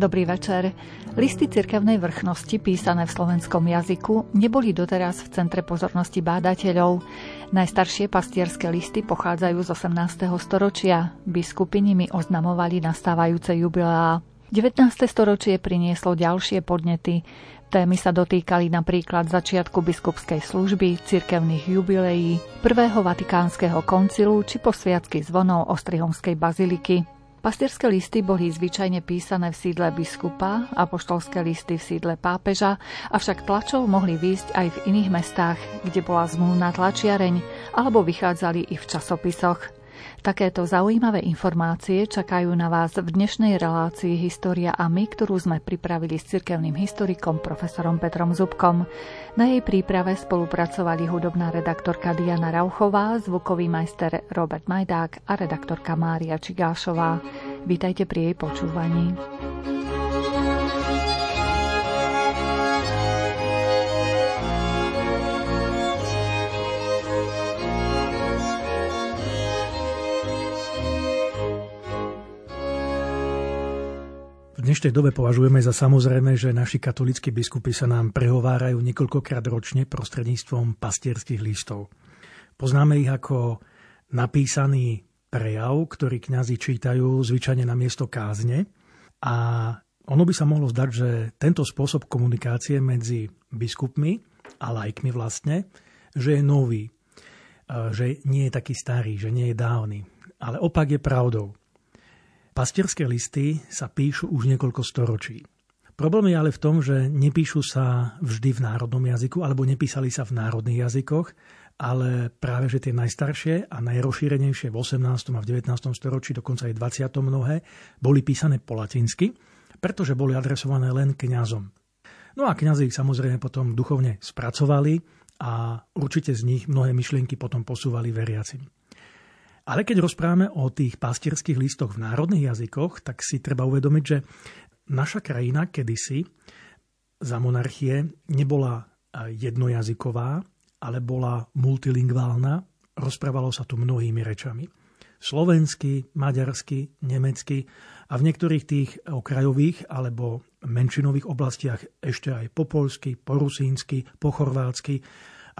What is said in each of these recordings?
Dobrý večer. Listy cirkevnej vrchnosti písané v slovenskom jazyku neboli doteraz v centre pozornosti bádateľov. Najstaršie pastierské listy pochádzajú z 18. storočia. Biskupy nimi oznamovali nastávajúce jubileá. 19. storočie prinieslo ďalšie podnety. Témy sa dotýkali napríklad začiatku biskupskej služby, cirkevných jubileí, prvého vatikánskeho koncilu či posviacky zvonov Ostrihomskej baziliky. Pastierské listy boli zvyčajne písané v sídle biskupa, apoštolské listy v sídle pápeža, avšak tlačov mohli výjsť aj v iných mestách, kde bola zmluvná tlačiareň, alebo vychádzali i v časopisoch. Takéto zaujímavé informácie čakajú na vás v dnešnej relácii História a my, ktorú sme pripravili s cirkevným historikom profesorom Petrom Zubkom. Na jej príprave spolupracovali hudobná redaktorka Diana Rauchová, zvukový majster Robert Majdák a redaktorka Mária Čigášová. Vítajte pri jej počúvaní. Dnešnej dobe považujeme za samozrejme, že naši katolíckí biskupy sa nám prehovárajú niekoľkokrát ročne prostredníctvom pastierských listov. Poznáme ich ako napísaný prejav, ktorý kňazi čítajú zvyčajne na miesto kázne a ono by sa mohlo zdať, že tento spôsob komunikácie medzi biskupmi a lajkmi vlastne, že je nový, že nie je taký starý, že nie je dávny. Ale opak je pravdou. Pastierské listy sa píšu už niekoľko storočí. Problém je ale v tom, že nepíšu sa vždy v národnom jazyku alebo nepísali sa v národných jazykoch, ale práve že tie najstaršie a najrozšírenejšie v 18. a v 19. storočí, dokonca aj 20. mnohé, boli písané po latinsky, pretože boli adresované len kňazom. No a kňazi ich samozrejme potom duchovne spracovali a určite z nich mnohé myšlienky potom posúvali veriacim. Ale keď rozprávame o tých pastierských listoch v národných jazykoch, tak si treba uvedomiť, že naša krajina kedysi za monarchie nebola e, jednojazyková, ale bola multilingválna. Rozprávalo sa tu mnohými rečami. Slovensky, maďarsky, nemecky a v niektorých tých okrajových alebo menšinových oblastiach ešte aj po polsky, po rusínsky, po chorvátsky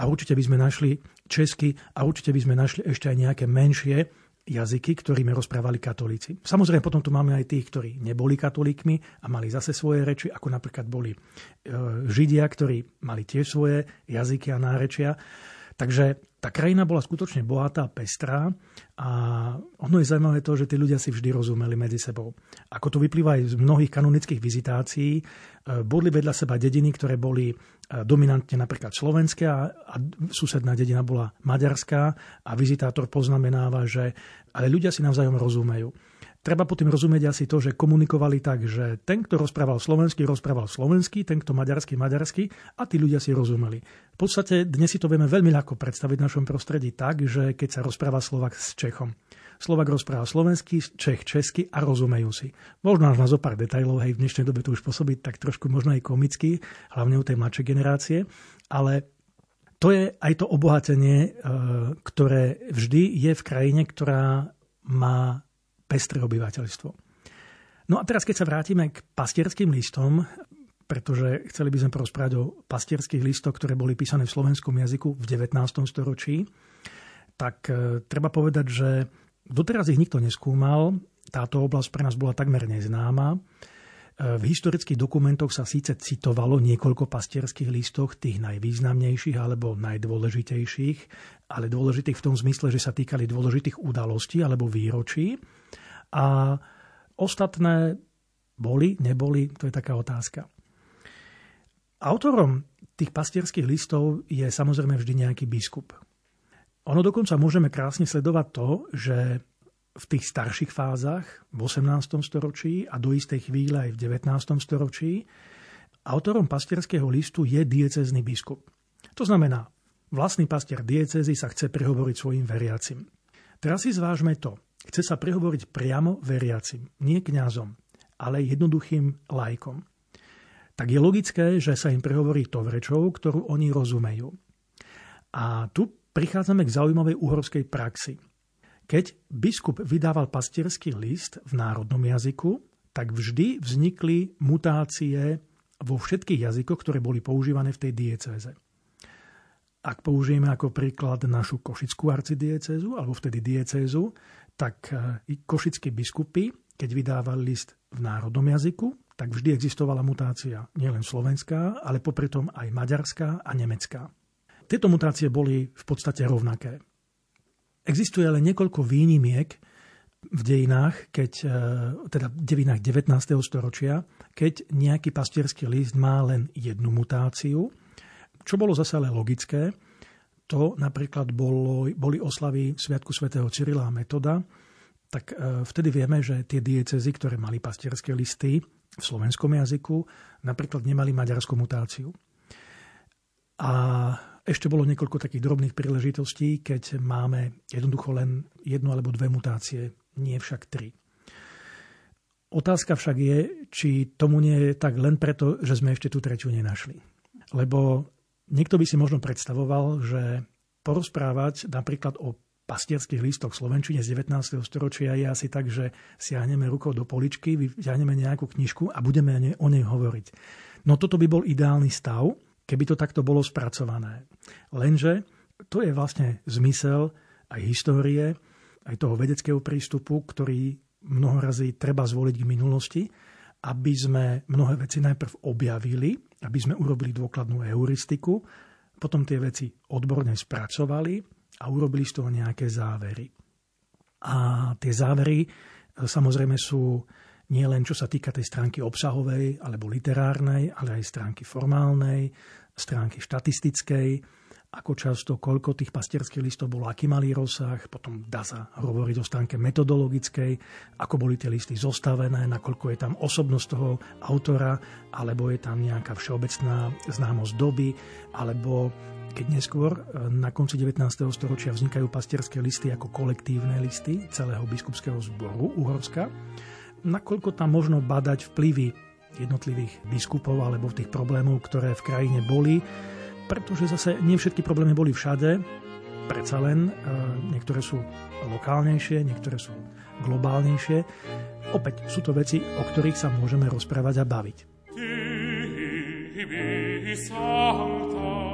a určite by sme našli česky a určite by sme našli ešte aj nejaké menšie jazyky, ktorými rozprávali katolíci. Samozrejme, potom tu máme aj tých, ktorí neboli katolíkmi a mali zase svoje reči, ako napríklad boli e, Židia, ktorí mali tiež svoje jazyky a nárečia. Takže tá krajina bola skutočne bohatá, pestrá a ono je zaujímavé to, že tí ľudia si vždy rozumeli medzi sebou. Ako to vyplýva aj z mnohých kanonických vizitácií, e, boli vedľa seba dediny, ktoré boli e, dominantne napríklad slovenské a, susedná dedina bola maďarská a vizitátor poznamenáva, že ale ľudia si navzájom rozumejú. Treba potom rozumieť asi to, že komunikovali tak, že ten, kto rozprával slovensky, rozprával slovensky, ten, kto maďarsky, maďarsky a tí ľudia si rozumeli. V podstate dnes si to vieme veľmi ľahko predstaviť v našom prostredí tak, že keď sa rozpráva Slovak s Čechom. Slovak rozpráva slovensky, Čech česky a rozumejú si. Možno až na zo pár detajlov, hej, v dnešnej dobe to už pôsobí tak trošku možno aj komicky, hlavne u tej mladšej generácie, ale to je aj to obohatenie, e, ktoré vždy je v krajine, ktorá má pestré obyvateľstvo. No a teraz, keď sa vrátime k pastierským listom, pretože chceli by sme porozprávať o pastierských listoch, ktoré boli písané v slovenskom jazyku v 19. storočí, tak e, treba povedať, že doteraz ich nikto neskúmal. Táto oblasť pre nás bola takmer neznáma. E, v historických dokumentoch sa síce citovalo niekoľko pastierských listoch, tých najvýznamnejších alebo najdôležitejších, ale dôležitých v tom zmysle, že sa týkali dôležitých udalostí alebo výročí. A ostatné boli, neboli, to je taká otázka. Autorom tých pastierských listov je samozrejme vždy nejaký biskup. Ono dokonca môžeme krásne sledovať to, že v tých starších fázach, v 18. storočí a do istej chvíle aj v 19. storočí, autorom pastierského listu je diecezný biskup. To znamená, vlastný pastier diecezy sa chce prehovoriť svojim veriacim. Teraz si zvážme to. Chce sa prehovoriť priamo veriacim, nie kňazom, ale jednoduchým lajkom. Tak je logické, že sa im prehovorí to rečou, ktorú oni rozumejú. A tu prichádzame k zaujímavej uhorskej praxi. Keď biskup vydával pastierský list v národnom jazyku, tak vždy vznikli mutácie vo všetkých jazykoch, ktoré boli používané v tej diecéze. Ak použijeme ako príklad našu košickú arcidiecezu, alebo vtedy diecézu, tak e, košickí biskupy, keď vydávali list v národnom jazyku, tak vždy existovala mutácia nielen slovenská, ale popri tom aj maďarská a nemecká. Tieto mutácie boli v podstate rovnaké. Existuje ale niekoľko výnimiek v dejinách, keď, e, teda v dejinách 19. storočia, keď nejaký pastierský list má len jednu mutáciu, čo bolo zase ale logické, to napríklad bolo, boli oslavy Sviatku svätého Cyrila a Metoda, tak e, vtedy vieme, že tie diecezy, ktoré mali pastierské listy v slovenskom jazyku, napríklad nemali maďarskú mutáciu. A ešte bolo niekoľko takých drobných príležitostí, keď máme jednoducho len jednu alebo dve mutácie, nie však tri. Otázka však je, či tomu nie je tak len preto, že sme ešte tú tretiu nenašli. Lebo Niekto by si možno predstavoval, že porozprávať napríklad o pastierských listoch Slovenčine z 19. storočia je asi tak, že siahneme rukou do poličky, vyťahneme nejakú knižku a budeme o nej hovoriť. No toto by bol ideálny stav, keby to takto bolo spracované. Lenže to je vlastne zmysel aj histórie, aj toho vedeckého prístupu, ktorý mnohorazí treba zvoliť k minulosti, aby sme mnohé veci najprv objavili, aby sme urobili dôkladnú heuristiku, potom tie veci odborne spracovali a urobili z toho nejaké závery. A tie závery e, samozrejme sú nie len čo sa týka tej stránky obsahovej alebo literárnej, ale aj stránky formálnej, stránky štatistickej, ako často, koľko tých pastierských listov bolo, aký malý rozsah, potom dá sa hovoriť o stránke metodologickej, ako boli tie listy zostavené, nakoľko je tam osobnosť toho autora, alebo je tam nejaká všeobecná známosť doby, alebo keď neskôr e, na konci 19. storočia vznikajú pastierské listy ako kolektívne listy celého biskupského zboru Uhorska, nakoľko tam možno badať vplyvy jednotlivých biskupov alebo tých problémov, ktoré v krajine boli, pretože zase nie všetky problémy boli všade, predsa len e, niektoré sú lokálnejšie, niektoré sú globálnejšie. Opäť sú to veci, o ktorých sa môžeme rozprávať a baviť. Sancta, Sancta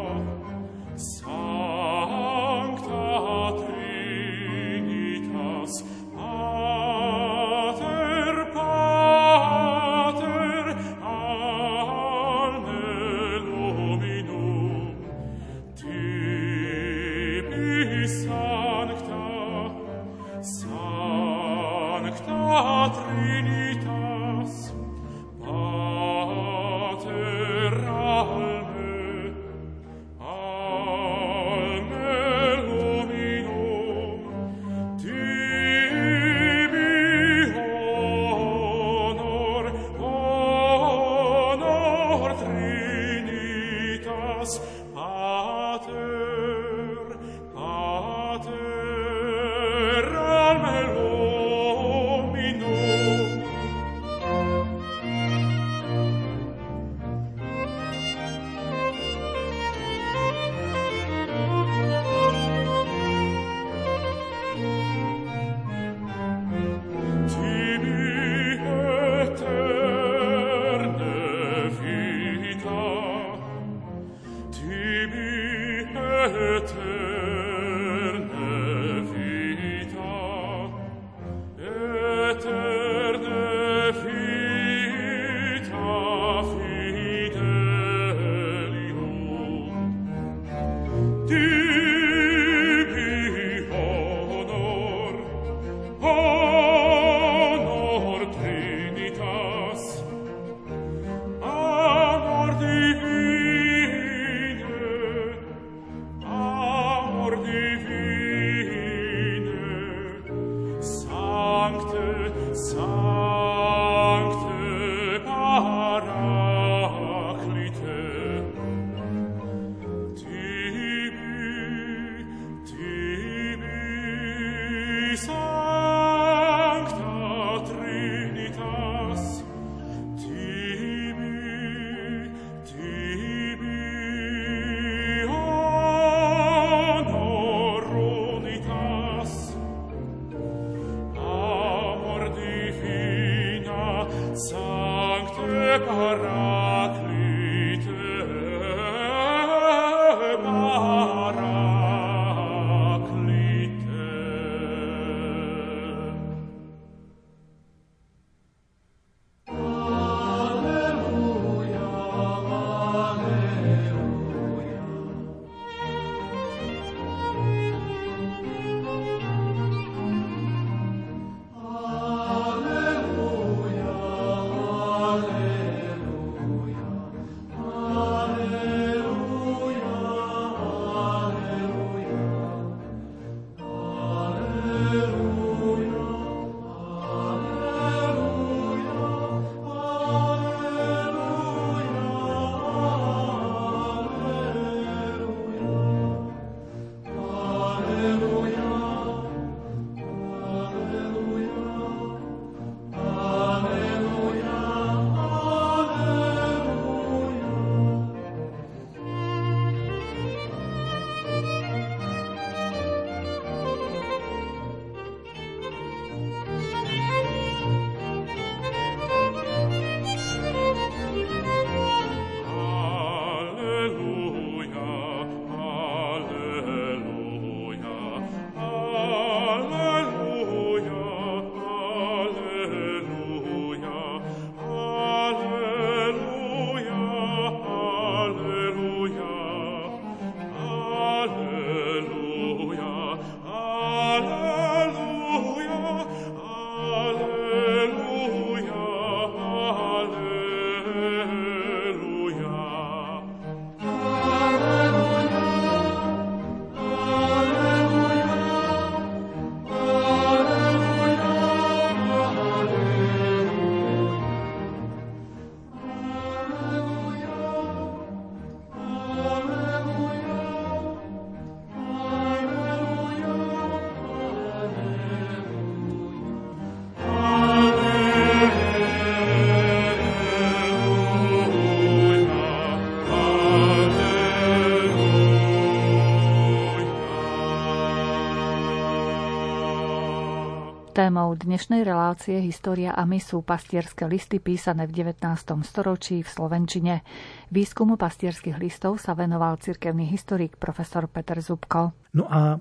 Témou dnešnej relácie História a my sú pastierské listy písané v 19. storočí v Slovenčine. Výskumu pastierských listov sa venoval cirkevný historik profesor Peter Zubko. No a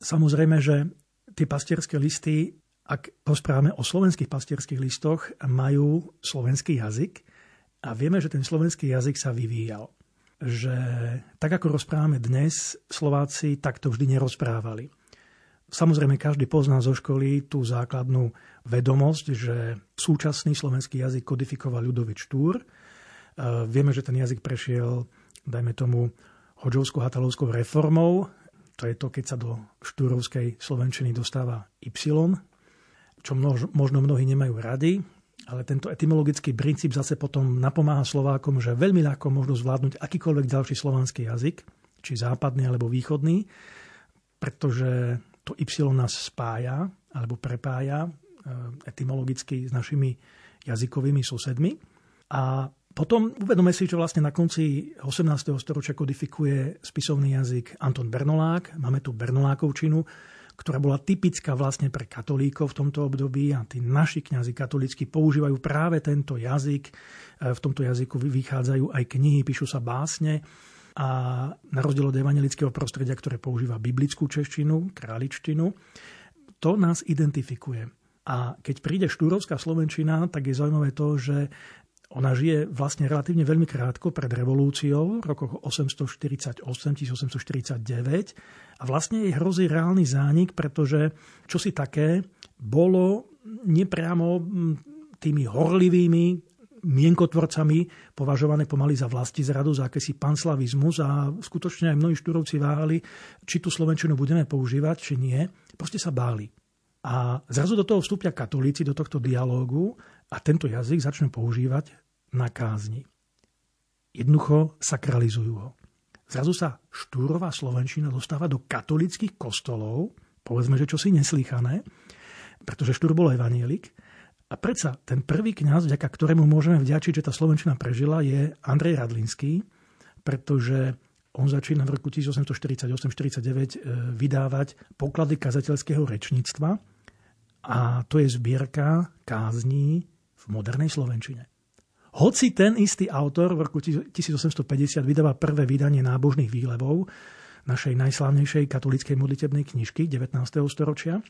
samozrejme, že tie pastierské listy, ak rozprávame o slovenských pastierských listoch, majú slovenský jazyk a vieme, že ten slovenský jazyk sa vyvíjal. Že tak ako rozprávame dnes, Slováci takto vždy nerozprávali Samozrejme, každý pozná zo školy tú základnú vedomosť, že súčasný slovenský jazyk kodifikoval Ľudovič Štúr. E, vieme, že ten jazyk prešiel, dajme tomu, hodžovskou hatalovskou reformou. To je to, keď sa do štúrovskej slovenčiny dostáva Y, čo možno mnohí nemajú rady, ale tento etymologický princíp zase potom napomáha Slovákom, že veľmi ľahko môžu zvládnuť akýkoľvek ďalší slovanský jazyk, či západný alebo východný, pretože to Y nás spája alebo prepája e, etymologicky s našimi jazykovými susedmi. A potom uvedome si, že vlastne na konci 18. storočia kodifikuje spisovný jazyk Anton Bernolák. Máme tu Bernolákovčinu, ktorá bola typická vlastne pre katolíkov v tomto období a tí naši kňazi katolícky používajú práve tento jazyk. E, v tomto jazyku vychádzajú aj knihy, píšu sa básne a na rozdiel od evangelického prostredia, ktoré používa biblickú češtinu, králičtinu, to nás identifikuje. A keď príde štúrovská slovenčina, tak je zaujímavé to, že ona žije vlastne relatívne veľmi krátko pred revolúciou v rokoch 848-1849 a vlastne jej hrozí reálny zánik, pretože čo si také bolo nepriamo tými horlivými mienkotvorcami považované pomaly za vlasti zradu, za akési panslavizmus a skutočne aj mnohí štúrovci váhali, či tú Slovenčinu budeme používať, či nie. Proste sa báli. A zrazu do toho vstúpia katolíci, do tohto dialógu a tento jazyk začnú používať na kázni. Jednoducho sakralizujú ho. Zrazu sa štúrová Slovenčina dostáva do katolických kostolov, povedzme, že čosi neslychané, pretože štúr bol evanielik, a predsa ten prvý kňaz, vďaka ktorému môžeme vďačiť, že tá Slovenčina prežila, je Andrej Radlinský, pretože on začína v roku 1848-49 e, vydávať poklady kazateľského rečníctva a to je zbierka kázní v modernej Slovenčine. Hoci ten istý autor v roku 1850 vydáva prvé vydanie nábožných výlevov našej najslávnejšej katolíckej modlitebnej knižky 19. storočia,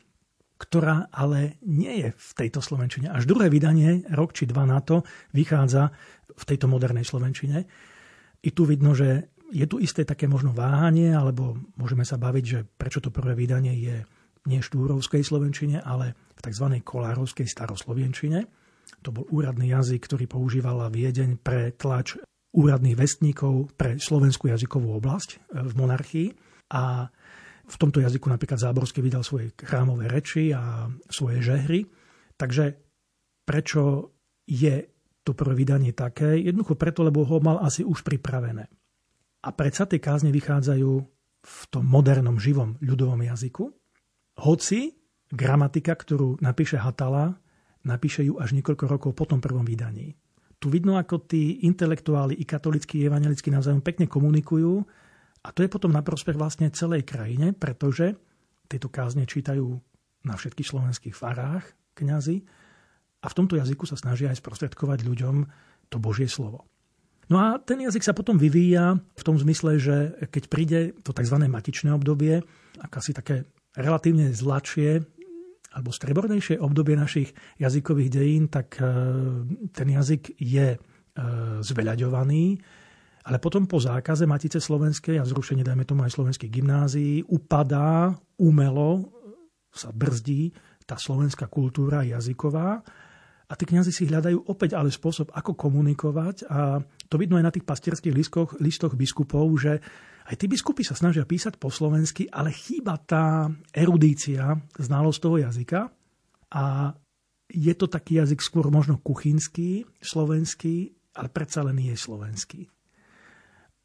ktorá ale nie je v tejto slovenčine. Až druhé vydanie, rok či dva na to, vychádza v tejto modernej slovenčine. I tu vidno, že je tu isté také možno váhanie, alebo môžeme sa baviť, že prečo to prvé vydanie je nie štúrovskej slovenčine, ale v tzv. kolárovskej staroslovenčine. To bol úradný jazyk, ktorý používala Viedeň pre tlač úradných vestníkov pre slovenskú jazykovú oblasť e, v monarchii. A v tomto jazyku napríklad Záborský vydal svoje chrámové reči a svoje žehry. Takže prečo je to prvé vydanie také? Jednoducho preto, lebo ho mal asi už pripravené. A predsa tie kázne vychádzajú v tom modernom, živom ľudovom jazyku. Hoci gramatika, ktorú napíše Hatala, napíše ju až niekoľko rokov po tom prvom vydaní. Tu vidno, ako tí intelektuáli i katolickí, i evangelickí navzájom pekne komunikujú a to je potom na prospech vlastne celej krajine, pretože tieto kázne čítajú na všetkých slovenských farách kňazi a v tomto jazyku sa snažia aj sprostredkovať ľuďom to Božie slovo. No a ten jazyk sa potom vyvíja v tom zmysle, že keď príde to tzv. matičné obdobie, akási také relatívne zlačie alebo strebornejšie obdobie našich jazykových dejín, tak e, ten jazyk je e, zveľaďovaný, ale potom po zákaze Matice slovenskej a zrušenie, dajme tomu aj slovenských gymnázií, upadá umelo, sa brzdí tá slovenská kultúra jazyková a tí kniazy si hľadajú opäť ale spôsob, ako komunikovať a to vidno aj na tých pastierských listoch, listoch biskupov, že aj tí biskupy sa snažia písať po slovensky, ale chýba tá erudícia, znalosť toho jazyka a je to taký jazyk skôr možno kuchynský, slovenský, ale predsa len je slovenský.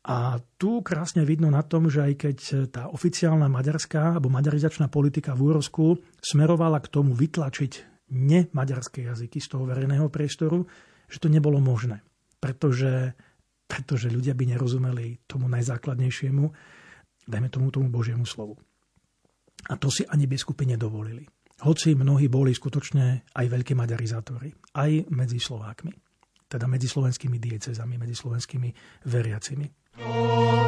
A tu krásne vidno na tom, že aj keď tá oficiálna maďarská alebo maďarizačná politika v Úrosku smerovala k tomu vytlačiť nemaďarské jazyky z toho verejného priestoru, že to nebolo možné. Pretože, pretože ľudia by nerozumeli tomu najzákladnejšiemu, dajme tomu tomu Božiemu slovu. A to si ani biskupy nedovolili. hoci mnohí boli skutočne aj veľkí maďarizátori, aj medzi Slovákmi, teda medzi slovenskými diecezami, medzi slovenskými veriacimi. Oh,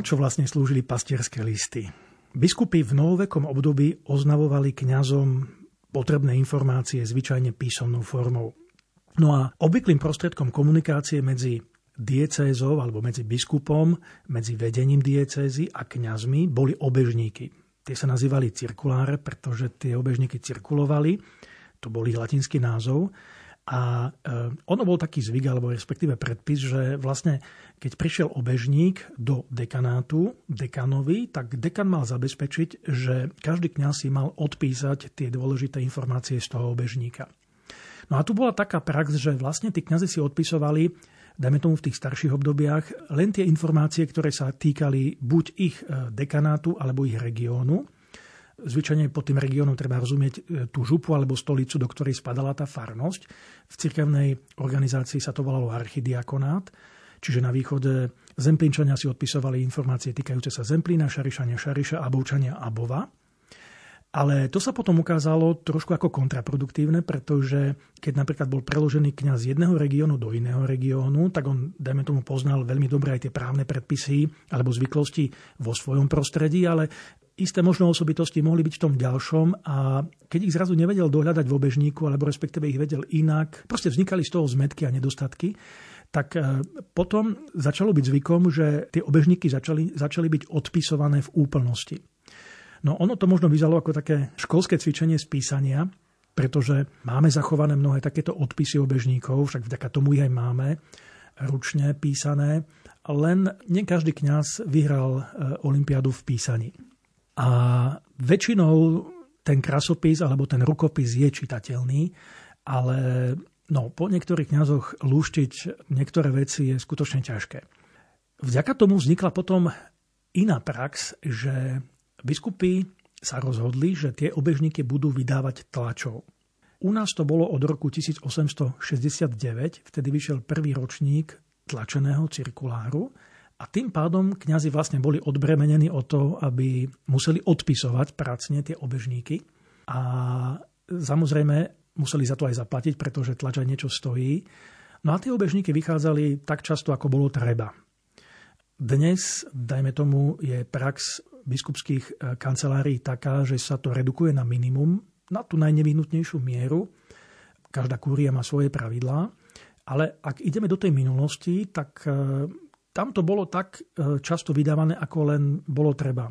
Na čo vlastne slúžili pastierské listy? Biskupy v novovekom období oznavovali kňazom potrebné informácie zvyčajne písomnou formou. No a obvyklým prostriedkom komunikácie medzi diecézou alebo medzi biskupom, medzi vedením diecézy a kňazmi boli obežníky. Tie sa nazývali cirkuláre, pretože tie obežníky cirkulovali, to bol ich latinský názov. A e, ono bol taký zvyk, alebo respektíve predpis, že vlastne keď prišiel obežník do dekanátu, dekanovi, tak dekan mal zabezpečiť, že každý kňaz si mal odpísať tie dôležité informácie z toho obežníka. No a tu bola taká prax, že vlastne tí kňazi si odpisovali, dajme tomu v tých starších obdobiach, len tie informácie, ktoré sa týkali buď ich e, dekanátu alebo ich regiónu. Zvyčajne pod tým regiónom treba rozumieť e, tú župu alebo stolicu, do ktorej spadala tá farnosť. V cirkevnej organizácii sa to volalo archidiakonát Čiže na východe Zemplínčania si odpisovali informácie týkajúce sa Zemplína, Šarišania, Šariša, Abovčania, Abova. Ale to sa potom ukázalo trošku ako kontraproduktívne, pretože keď napríklad bol preložený kňaz z jedného regiónu do iného regiónu, tak on, dajme tomu, poznal veľmi dobre aj tie právne predpisy alebo zvyklosti vo svojom prostredí, ale isté možno osobitosti mohli byť v tom ďalšom a keď ich zrazu nevedel dohľadať v obežníku, alebo respektíve ich vedel inak, proste vznikali z toho zmetky a nedostatky tak e, potom začalo byť zvykom, že tie obežníky začali, začali byť odpisované v úplnosti. No ono to možno vyzalo ako také školské cvičenie z písania, pretože máme zachované mnohé takéto odpisy obežníkov, však vďaka tomu ich aj máme, ručne písané, len nie každý kňaz vyhral e, olympiádu v písaní. A väčšinou ten krasopis alebo ten rukopis je čitateľný, ale No, po niektorých kňazoch lúštiť niektoré veci je skutočne ťažké. Vďaka tomu vznikla potom iná prax, že biskupy sa rozhodli, že tie obežníky budú vydávať tlačov. U nás to bolo od roku 1869, vtedy vyšiel prvý ročník tlačeného cirkuláru a tým pádom kňazi vlastne boli odbremenení o to, aby museli odpisovať pracne tie obežníky a samozrejme museli za to aj zaplatiť, pretože tlač aj niečo stojí. No a tie obežníky vychádzali tak často, ako bolo treba. Dnes, dajme tomu, je prax biskupských e, kancelárií taká, že sa to redukuje na minimum, na tú najnevyhnutnejšiu mieru. Každá kúria má svoje pravidlá. Ale ak ideme do tej minulosti, tak e, tam to bolo tak e, často vydávané, ako len bolo treba.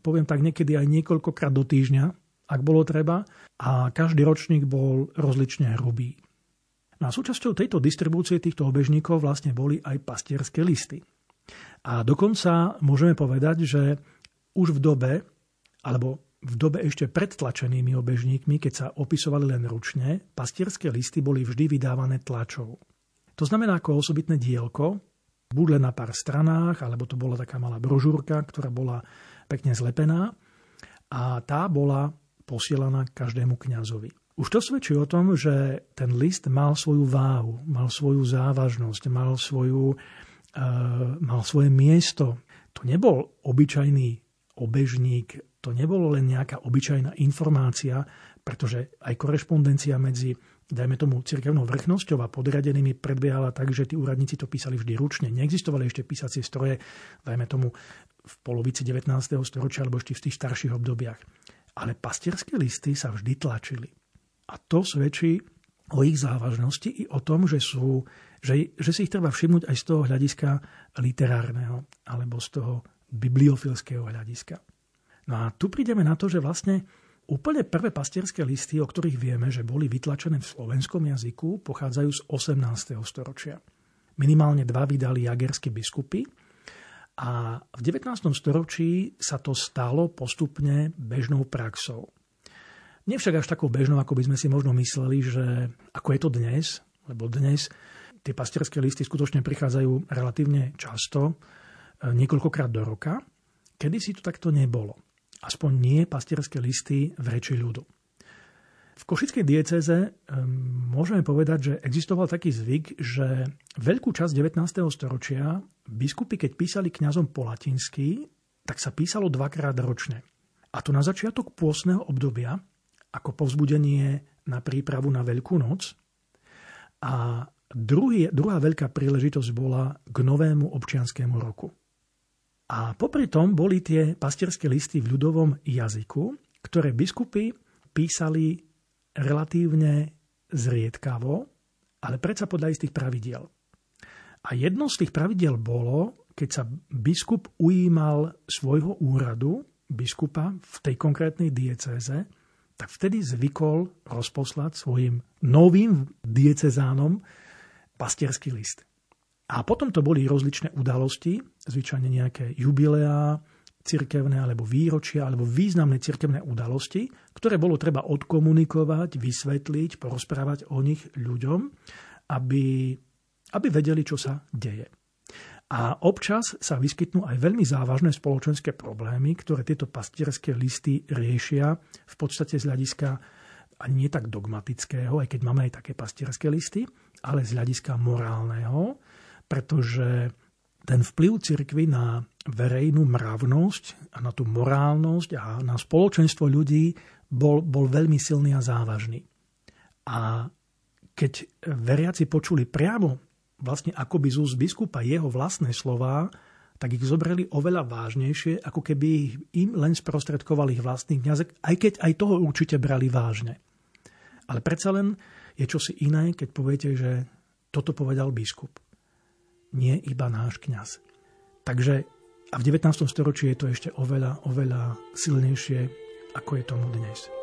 Poviem tak niekedy aj niekoľkokrát do týždňa, ak bolo treba. A každý ročník bol rozlične hrubý. No súčasťou tejto distribúcie týchto obežníkov vlastne boli aj pastierské listy. A dokonca môžeme povedať, že už v dobe, alebo v dobe ešte pred tlačenými obežníkmi, keď sa opisovali len ručne, pastierské listy boli vždy vydávané tlačou. To znamená ako osobitné dielko, buď len na pár stranách, alebo to bola taká malá brožúrka, ktorá bola pekne zlepená a tá bola posielaná každému kňazovi. Už to svedčí o tom, že ten list mal svoju váhu, mal svoju závažnosť, mal svoju mal svoje miesto. To nebol obyčajný obežník, to nebolo len nejaká obyčajná informácia, pretože aj korešpondencia medzi, dajme tomu, cirkevnou vrchnosťou a podriadenými predbiehala tak, že tí úradníci to písali vždy ručne. Neexistovali ešte písacie stroje, dajme tomu, v polovici 19. storočia alebo ešte v tých starších obdobiach. Ale pastierské listy sa vždy tlačili. A to svedčí o ich závažnosti i o tom, že sú že, že si ich treba všimnúť aj z toho hľadiska literárneho alebo z toho bibliofilského hľadiska. No a tu prídeme na to, že vlastne úplne prvé pastierské listy, o ktorých vieme, že boli vytlačené v slovenskom jazyku, pochádzajú z 18. storočia. Minimálne dva vydali jagerskí biskupy a v 19. storočí sa to stalo postupne bežnou praxou. Nevšak až takou bežnou, ako by sme si možno mysleli, že ako je to dnes, lebo dnes tie pastierské listy skutočne prichádzajú relatívne často, e, niekoľkokrát do roka. Kedy si to takto nebolo. Aspoň nie pastierské listy v reči ľudu. V Košickej dieceze e, môžeme povedať, že existoval taký zvyk, že veľkú časť 19. storočia biskupy, keď písali kňazom po latinsky, tak sa písalo dvakrát ročne. A to na začiatok pôsneho obdobia, ako povzbudenie na prípravu na Veľkú noc. A Druhý, druhá veľká príležitosť bola k novému občianskému roku. A popri tom boli tie pastierské listy v ľudovom jazyku, ktoré biskupy písali relatívne zriedkavo, ale predsa podľa istých pravidiel. A jedno z tých pravidiel bolo, keď sa biskup ujímal svojho úradu, biskupa v tej konkrétnej diecéze, tak vtedy zvykol rozposlať svojim novým diecezánom pastierský list. A potom to boli rozličné udalosti, zvyčajne nejaké jubileá, cirkevné alebo výročia alebo významné cirkevné udalosti, ktoré bolo treba odkomunikovať, vysvetliť, porozprávať o nich ľuďom, aby, aby vedeli, čo sa deje. A občas sa vyskytnú aj veľmi závažné spoločenské problémy, ktoré tieto pastierské listy riešia v podstate z hľadiska ani nie tak dogmatického, aj keď máme aj také pastierské listy, ale z hľadiska morálneho, pretože ten vplyv cirkvy na verejnú mravnosť a na tú morálnosť a na spoločenstvo ľudí bol, bol veľmi silný a závažný. A keď veriaci počuli priamo vlastne akoby z úst biskupa jeho vlastné slová, tak ich zobrali oveľa vážnejšie, ako keby im len sprostredkoval ich vlastný kniazek, aj keď aj toho určite brali vážne. Ale predsa len je čosi iné, keď poviete, že toto povedal biskup. Nie iba náš kňaz. Takže a v 19. storočí je to ešte oveľa, oveľa silnejšie, ako je tomu dnes.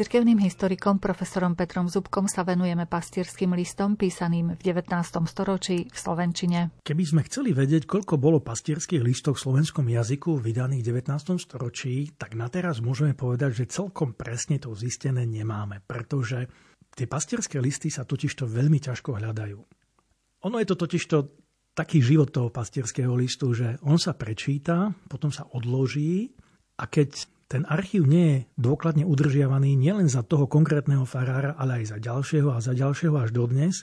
Cirkevným historikom profesorom Petrom Zubkom sa venujeme pastierským listom písaným v 19. storočí v Slovenčine. Keby sme chceli vedieť, koľko bolo pastierských listov v slovenskom jazyku vydaných v 19. storočí, tak na teraz môžeme povedať, že celkom presne to zistené nemáme, pretože tie pastierské listy sa totižto veľmi ťažko hľadajú. Ono je to totižto taký život toho pastierského listu, že on sa prečíta, potom sa odloží a keď ten archív nie je dôkladne udržiavaný nielen za toho konkrétneho farára, ale aj za ďalšieho a za ďalšieho až dodnes,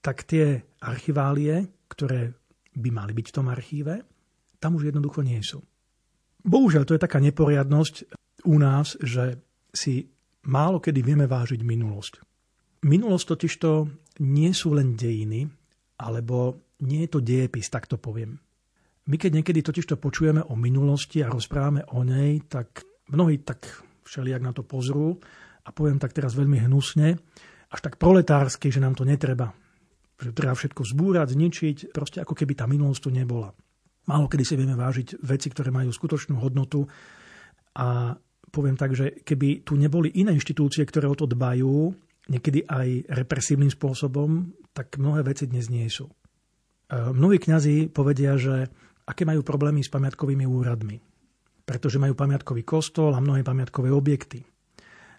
tak tie archiválie, ktoré by mali byť v tom archíve, tam už jednoducho nie sú. Bohužiaľ, to je taká neporiadnosť u nás, že si málo kedy vieme vážiť minulosť. Minulosť totižto nie sú len dejiny, alebo nie je to diepis, tak to poviem. My keď niekedy totižto počujeme o minulosti a rozprávame o nej, tak Mnohí tak všelijak na to pozrú a poviem tak teraz veľmi hnusne, až tak proletársky, že nám to netreba. Že treba všetko zbúrať, zničiť, proste ako keby tá minulosť tu nebola. Málo kedy si vieme vážiť veci, ktoré majú skutočnú hodnotu a poviem tak, že keby tu neboli iné inštitúcie, ktoré o to dbajú, niekedy aj represívnym spôsobom, tak mnohé veci dnes nie sú. E, mnohí kňazi povedia, že aké majú problémy s pamiatkovými úradmi pretože majú pamiatkový kostol a mnohé pamiatkové objekty.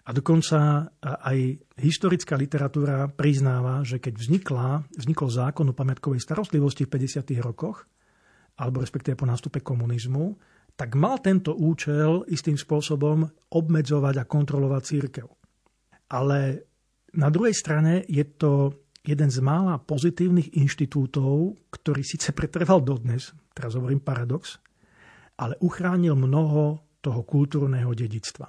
A dokonca aj historická literatúra priznáva, že keď vznikla, vznikol zákon o pamiatkovej starostlivosti v 50. rokoch, alebo respektíve po nástupe komunizmu, tak mal tento účel istým spôsobom obmedzovať a kontrolovať církev. Ale na druhej strane je to jeden z mála pozitívnych inštitútov, ktorý síce pretrval dodnes, teraz hovorím paradox, ale uchránil mnoho toho kultúrneho dedictva.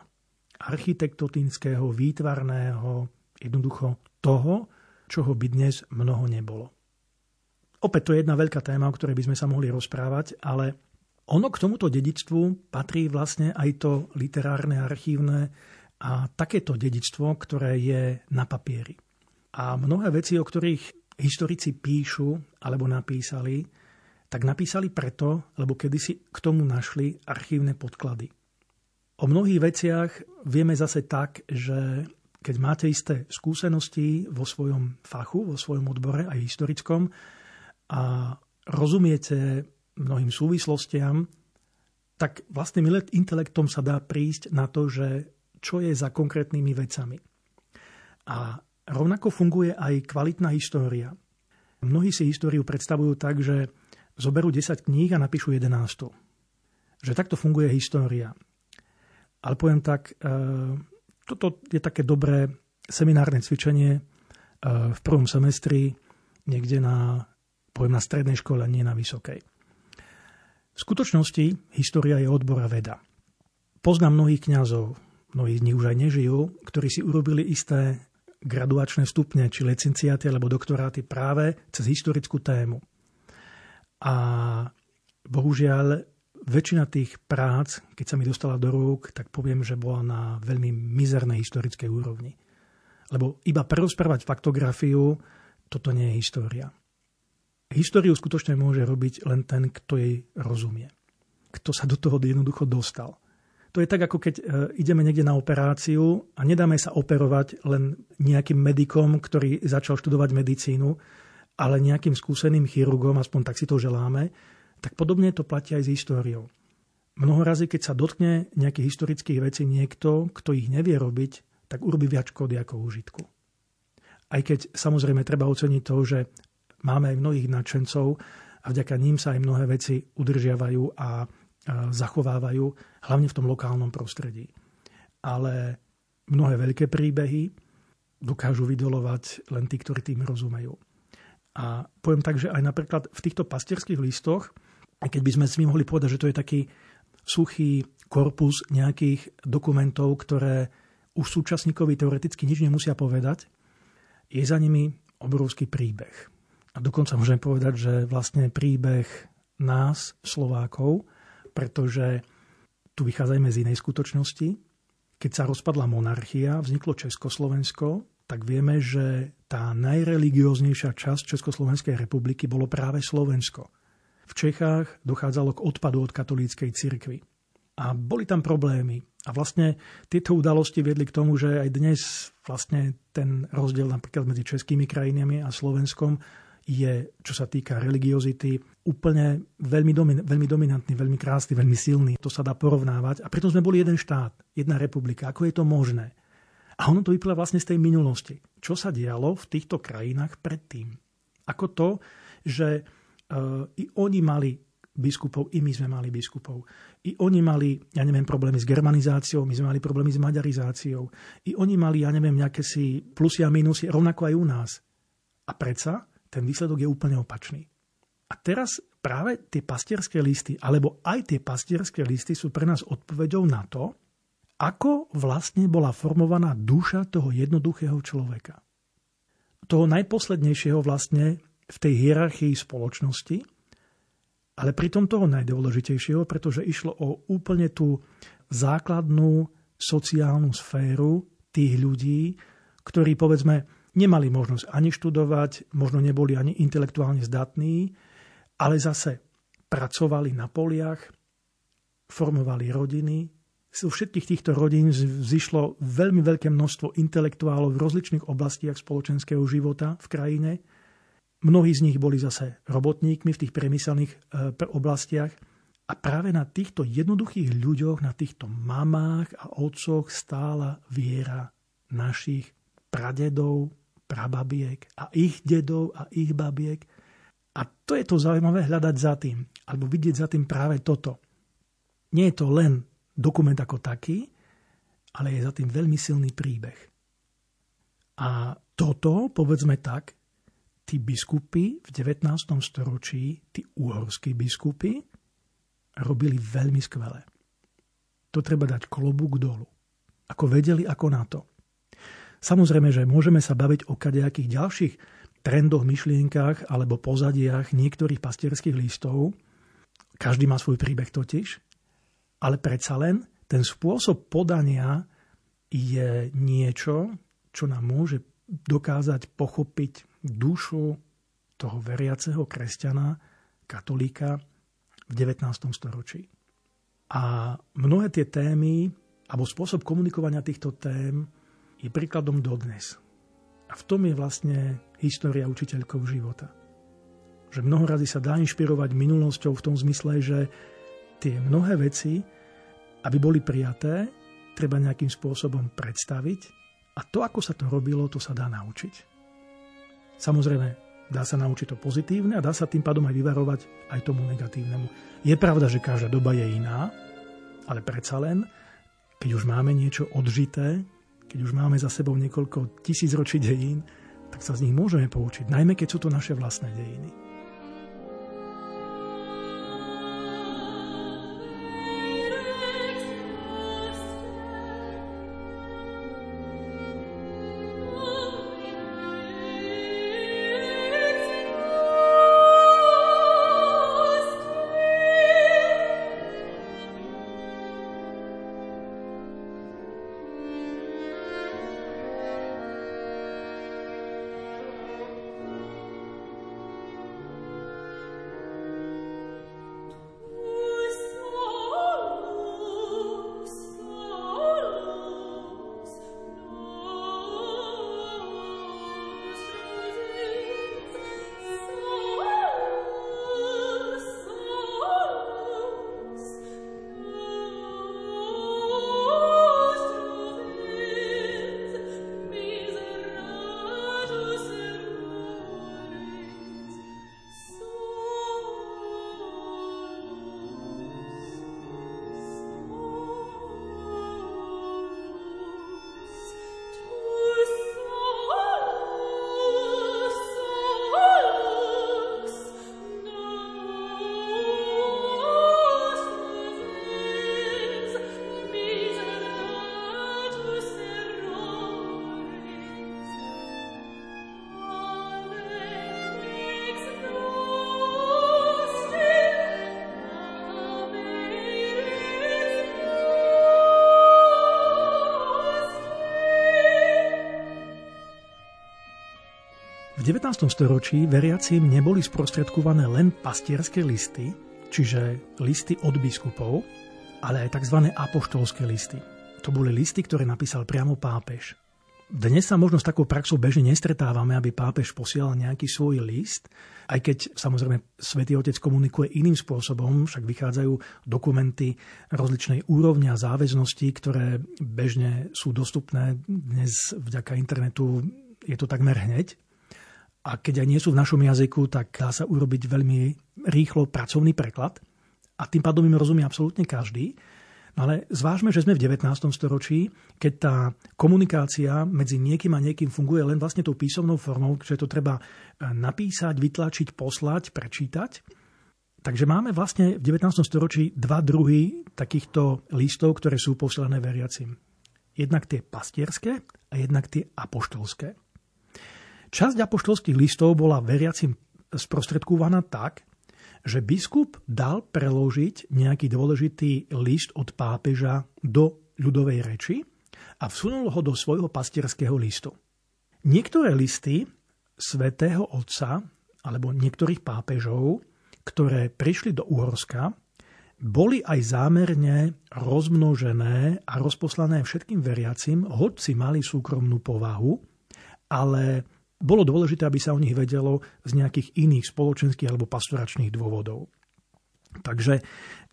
Architektotinského, výtvarného, jednoducho toho, čoho by dnes mnoho nebolo. Opäť to je jedna veľká téma, o ktorej by sme sa mohli rozprávať, ale ono k tomuto dedictvu patrí vlastne aj to literárne, archívne a takéto dedictvo, ktoré je na papieri. A mnohé veci, o ktorých historici píšu alebo napísali, tak napísali preto, lebo kedysi k tomu našli archívne podklady. O mnohých veciach vieme zase tak, že keď máte isté skúsenosti vo svojom fachu, vo svojom odbore, aj historickom, a rozumiete mnohým súvislostiam, tak vlastným intelektom sa dá prísť na to, že čo je za konkrétnymi vecami. A rovnako funguje aj kvalitná história. Mnohí si históriu predstavujú tak, že zoberú 10 kníh a napíšu 11. Že takto funguje história. Ale poviem tak, e, toto je také dobré seminárne cvičenie e, v prvom semestri, niekde na, poviem, na strednej škole, nie na vysokej. V skutočnosti história je odbor a veda. Poznám mnohých kňazov, mnohí z nich už aj nežijú, ktorí si urobili isté graduačné stupne, či licenciáty alebo doktoráty práve cez historickú tému. A bohužiaľ väčšina tých prác, keď sa mi dostala do rúk, tak poviem, že bola na veľmi mizernej historickej úrovni. Lebo iba prerozprávať faktografiu, toto nie je história. Históriu skutočne môže robiť len ten, kto jej rozumie. Kto sa do toho jednoducho dostal. To je tak, ako keď e, ideme niekde na operáciu a nedáme sa operovať len nejakým medikom, ktorý začal študovať medicínu, ale nejakým skúseným chirurgom, aspoň tak si to želáme, tak podobne to platí aj s históriou. Mnoho razy, keď sa dotkne nejakých historických vecí niekto, kto ich nevie robiť, tak urobí viac škody ako užitku. Aj keď samozrejme treba oceniť to, že máme aj mnohých nadšencov a vďaka ním sa aj mnohé veci udržiavajú a zachovávajú, hlavne v tom lokálnom prostredí. Ale mnohé veľké príbehy dokážu vydolovať len tí, ktorí tým rozumejú. A poviem tak, že aj napríklad v týchto pastierských listoch, keď by sme si mohli povedať, že to je taký suchý korpus nejakých dokumentov, ktoré už súčasníkovi teoreticky nič nemusia povedať, je za nimi obrovský príbeh. A dokonca môžem povedať, že vlastne príbeh nás, Slovákov, pretože tu vychádzajme z inej skutočnosti. Keď sa rozpadla monarchia, vzniklo Československo, tak vieme, že tá najreligióznejšia časť Československej republiky bolo práve Slovensko. V Čechách dochádzalo k odpadu od katolíckej cirkvi. A boli tam problémy. A vlastne tieto udalosti viedli k tomu, že aj dnes vlastne ten rozdiel napríklad medzi českými krajinami a Slovenskom je, čo sa týka religiozity, úplne veľmi, domin- veľmi dominantný, veľmi krásny, veľmi silný. To sa dá porovnávať. A pritom sme boli jeden štát, jedna republika. Ako je to možné? A ono to vyplýva vlastne z tej minulosti. Čo sa dialo v týchto krajinách predtým? Ako to, že uh, i oni mali biskupov, i my sme mali biskupov. I oni mali, ja neviem, problémy s germanizáciou, my sme mali problémy s maďarizáciou. I oni mali, ja neviem, nejaké si plusy a minusy, rovnako aj u nás. A predsa ten výsledok je úplne opačný. A teraz práve tie pastierské listy, alebo aj tie pastierské listy sú pre nás odpovedou na to, ako vlastne bola formovaná duša toho jednoduchého človeka. Toho najposlednejšieho vlastne v tej hierarchii spoločnosti, ale pritom toho najdôležitejšieho, pretože išlo o úplne tú základnú sociálnu sféru tých ľudí, ktorí povedzme nemali možnosť ani študovať, možno neboli ani intelektuálne zdatní, ale zase pracovali na poliach, formovali rodiny. Z všetkých týchto rodín vzýšlo veľmi veľké množstvo intelektuálov v rozličných oblastiach spoločenského života v krajine. Mnohí z nich boli zase robotníkmi v tých priemyselných e, oblastiach. A práve na týchto jednoduchých ľuďoch, na týchto mamách a otcoch stála viera našich pradedov, prababiek a ich dedov a ich babiek. A to je to zaujímavé hľadať za tým, alebo vidieť za tým práve toto. Nie je to len dokument ako taký, ale je za tým veľmi silný príbeh. A toto, povedzme tak, tí biskupy v 19. storočí, tí uhorskí biskupy, robili veľmi skvelé. To treba dať klobúk dolu. Ako vedeli, ako na to. Samozrejme, že môžeme sa baviť o kadejakých ďalších trendoch, myšlienkach alebo pozadiach niektorých pastierských listov. Každý má svoj príbeh totiž. Ale predsa len ten spôsob podania je niečo, čo nám môže dokázať pochopiť dušu toho veriaceho kresťana, katolíka v 19. storočí. A mnohé tie témy, alebo spôsob komunikovania týchto tém je príkladom dodnes. A v tom je vlastne história učiteľkov života. Že mnoho sa dá inšpirovať minulosťou v tom zmysle, že tie mnohé veci, aby boli prijaté, treba nejakým spôsobom predstaviť a to, ako sa to robilo, to sa dá naučiť. Samozrejme, dá sa naučiť to pozitívne a dá sa tým pádom aj vyvarovať aj tomu negatívnemu. Je pravda, že každá doba je iná, ale predsa len, keď už máme niečo odžité, keď už máme za sebou niekoľko tisíc ročí dejín, tak sa z nich môžeme poučiť, najmä keď sú to naše vlastné dejiny. 19. storočí veriacím neboli sprostredkované len pastierské listy, čiže listy od biskupov, ale aj tzv. apoštolské listy. To boli listy, ktoré napísal priamo pápež. Dnes sa možno s takou praxou bežne nestretávame, aby pápež posielal nejaký svoj list, aj keď samozrejme svätý Otec komunikuje iným spôsobom, však vychádzajú dokumenty rozličnej úrovne a záväznosti, ktoré bežne sú dostupné dnes vďaka internetu, je to takmer hneď. A keď aj nie sú v našom jazyku, tak dá sa urobiť veľmi rýchlo pracovný preklad a tým pádom im rozumie absolútne každý. No ale zvážme, že sme v 19. storočí, keď tá komunikácia medzi niekým a niekým funguje len vlastne tou písomnou formou, že to treba e, napísať, vytlačiť, poslať, prečítať. Takže máme vlastne v 19. storočí dva druhy takýchto listov, ktoré sú poslané veriacim. Jednak tie pastierské a jednak tie apoštolské. Časť apoštolských listov bola veriacim sprostredkúvaná tak, že biskup dal preložiť nejaký dôležitý list od pápeža do ľudovej reči a vsunul ho do svojho pastierského listu. Niektoré listy svätého Otca alebo niektorých pápežov, ktoré prišli do Uhorska, boli aj zámerne rozmnožené a rozposlané všetkým veriacim, hoci mali súkromnú povahu, ale bolo dôležité, aby sa o nich vedelo z nejakých iných spoločenských alebo pastoračných dôvodov. Takže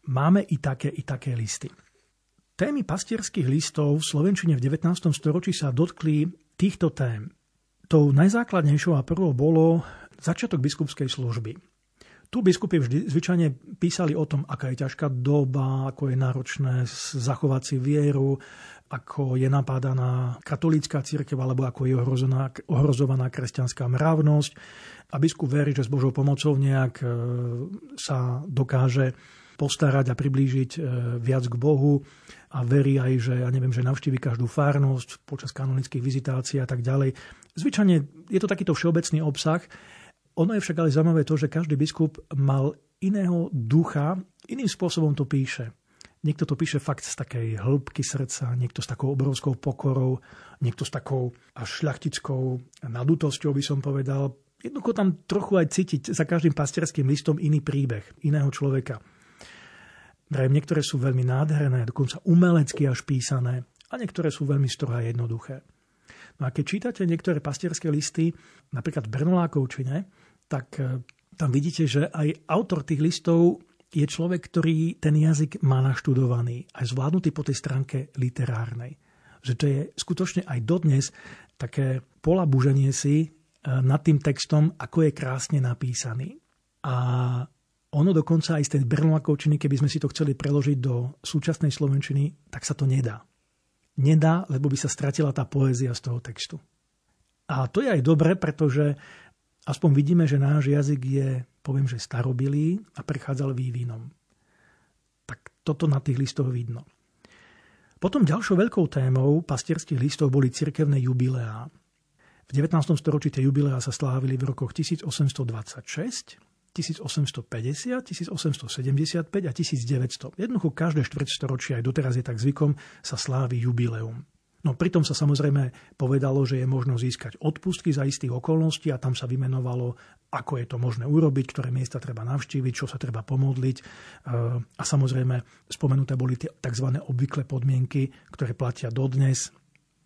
máme i také, i také listy. Témy pastierských listov v Slovenčine v 19. storočí sa dotkli týchto tém. Tou najzákladnejšou a prvou bolo začiatok biskupskej služby. Tu biskupy vždy zvyčajne písali o tom, aká je ťažká doba, ako je náročné zachovať si vieru, ako je napádaná katolícka církev alebo ako je ohrozovaná, ohrozovaná kresťanská mravnosť. A biskup verí, že s Božou pomocou nejak e, sa dokáže postarať a priblížiť e, viac k Bohu a verí aj, že ja neviem, že navštívi každú farnosť počas kanonických vizitácií a tak ďalej. Zvyčajne je to takýto všeobecný obsah. Ono je však ale zaujímavé to, že každý biskup mal iného ducha, iným spôsobom to píše. Niekto to píše fakt z takej hĺbky srdca, niekto s takou obrovskou pokorou, niekto s takou až šľachtickou nadutosťou, by som povedal. Jednoducho tam trochu aj cítiť za každým pastierským listom iný príbeh, iného človeka. Vrajem, niektoré sú veľmi nádherné, dokonca umelecky až písané, a niektoré sú veľmi strohé a jednoduché. No a keď čítate niektoré pastierské listy, napríklad Bernolákovčine, tak eh, tam vidíte, že aj autor tých listov je človek, ktorý ten jazyk má naštudovaný, aj zvládnutý po tej stránke literárnej. Že to je skutočne aj dodnes také polabuženie si e, nad tým textom, ako je krásne napísaný. A ono dokonca aj z tej Brnoakovčiny, keby sme si to chceli preložiť do súčasnej slovenčiny, tak sa to nedá. Nedá, lebo by sa stratila tá poézia z toho textu. A to je aj dobre, pretože aspoň vidíme, že náš jazyk je poviem, že starobilý a prechádzal vývinom. Tak toto na tých listoch vidno. Potom ďalšou veľkou témou pastierských listov boli cirkevné jubileá. V 19. storočí tie jubileá sa slávili v rokoch 1826, 1850, 1875 a 1900. Jednoducho každé štvrťstoročie, aj doteraz je tak zvykom, sa slávi jubileum. No pritom sa samozrejme povedalo, že je možno získať odpustky za istých okolností a tam sa vymenovalo, ako je to možné urobiť, ktoré miesta treba navštíviť, čo sa treba pomodliť. E, a samozrejme spomenuté boli tie tzv. obvyklé podmienky, ktoré platia dodnes.